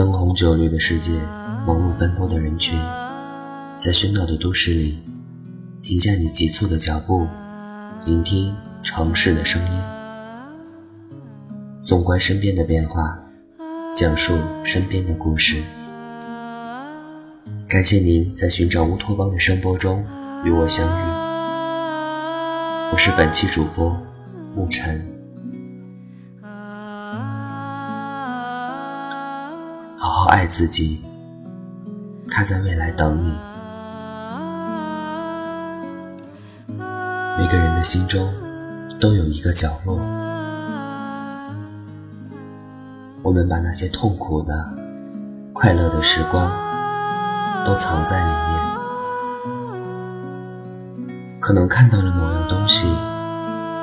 灯红酒绿的世界，忙碌奔波的人群，在喧闹的都市里，停下你急促的脚步，聆听城市的声音，纵观身边的变化，讲述身边的故事。感谢您在寻找乌托邦的声波中与我相遇，我是本期主播沐晨。爱自己，他在未来等你。每个人的心中都有一个角落，我们把那些痛苦的、快乐的时光。都藏在里面，可能看到了某样东西，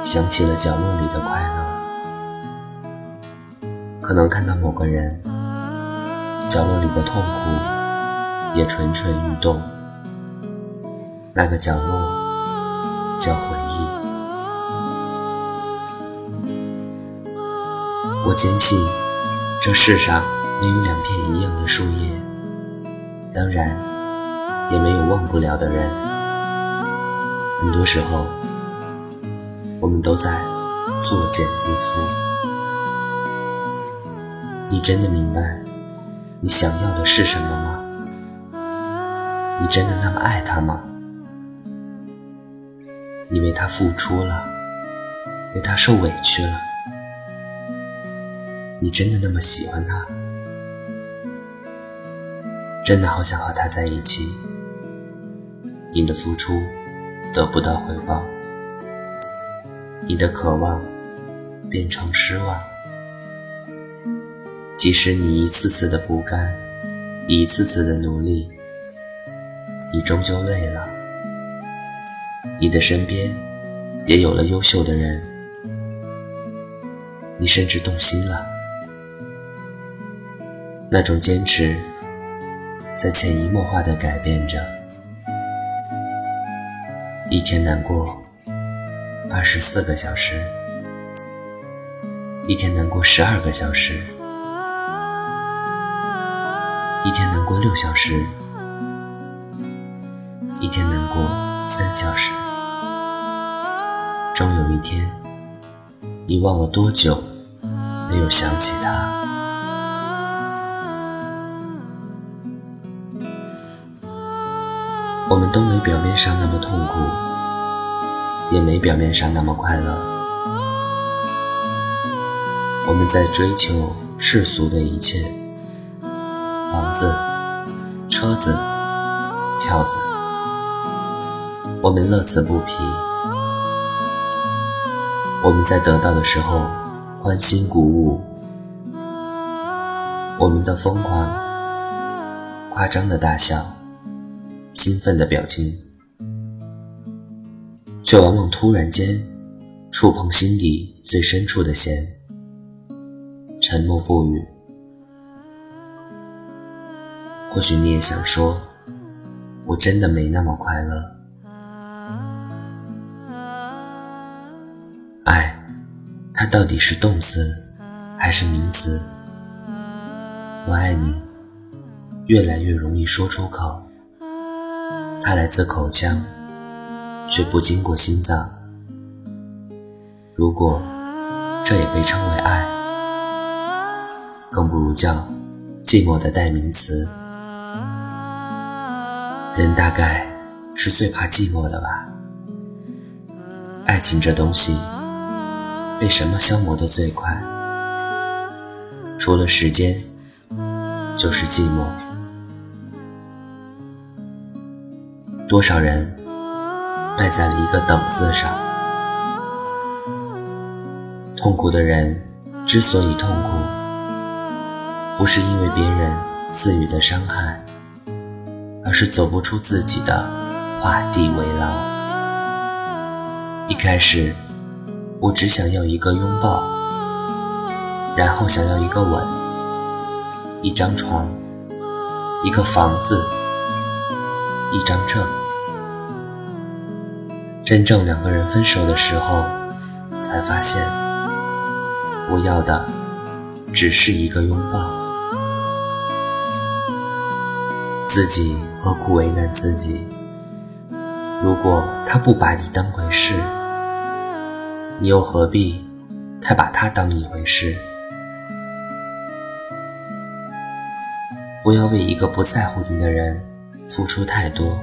想起了角落里的快乐；可能看到某个人，角落里的痛苦也蠢蠢欲动。那个角落叫回忆。我坚信，这世上没有两片一样的树叶。当然，也没有忘不了的人。很多时候，我们都在作茧自缚。你真的明白你想要的是什么吗？你真的那么爱他吗？你为他付出了，为他受委屈了。你真的那么喜欢他？真的好想和他在一起，你的付出得不到回报，你的渴望变成失望。即使你一次次的不甘，一次次的努力，你终究累了。你的身边也有了优秀的人，你甚至动心了。那种坚持。在潜移默化地改变着，一天难过二十四个小时，一天难过十二个小时，过六小时，一天难过三小时，终有一天，你忘了多久没有想起他。我们都没表面上那么痛苦，也没表面上那么快乐。我们在追求世俗的一切，房子、车子、票子，我们乐此不疲。我们在得到的时候欢欣鼓舞，我们的疯狂、夸张的大笑。兴奋的表情，却往往突然间触碰心底最深处的弦，沉默不语。或许你也想说，我真的没那么快乐。爱，它到底是动词还是名词？我爱你，越来越容易说出口。它来自口腔，却不经过心脏。如果这也被称为爱，更不如叫寂寞的代名词。人大概是最怕寂寞的吧？爱情这东西，被什么消磨的最快？除了时间，就是寂寞。多少人败在了一个“等”字上？痛苦的人之所以痛苦，不是因为别人赐予的伤害，而是走不出自己的画地为牢。一开始，我只想要一个拥抱，然后想要一个吻，一张床，一个房子。一张证。真正两个人分手的时候，才发现，我要的只是一个拥抱，自己何苦为难自己？如果他不把你当回事，你又何必太把他当一回事？不要为一个不在乎你的人付出太多，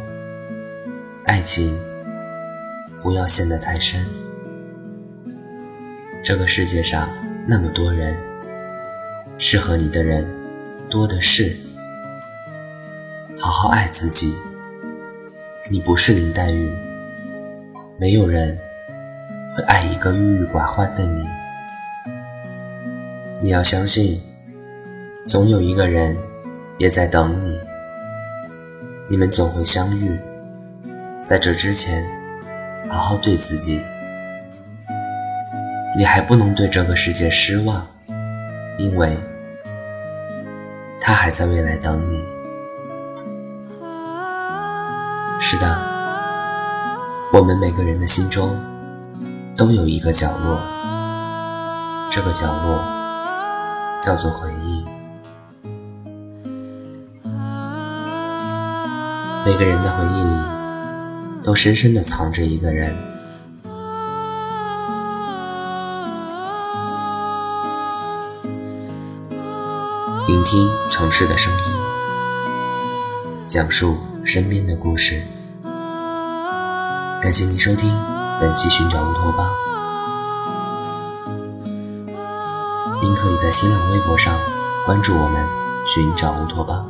爱情不要陷得太深。这个世界上那么多人，适合你的人多的是。好好爱自己，你不是林黛玉，没有人会爱一个郁郁寡欢的你。你要相信，总有一个人也在等你，你们总会相遇。在这之前，好好对自己。你还不能对这个世界失望，因为他还在未来等你。是的，我们每个人的心中都有一个角落，这个角落叫做回忆。每个人的回忆里，都深深的藏着一个人。聆听城市的声音，讲述身边的故事。感谢您收听本期《寻找乌托邦》。您可以在新浪微博上关注我们“寻找乌托邦”，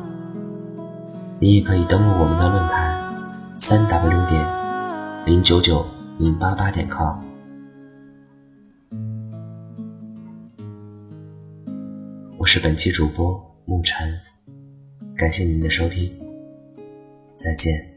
您也可以登录我们的论坛三 w 点零九九零八八点 com。我是本期主播沐晨，感谢您的收听，再见。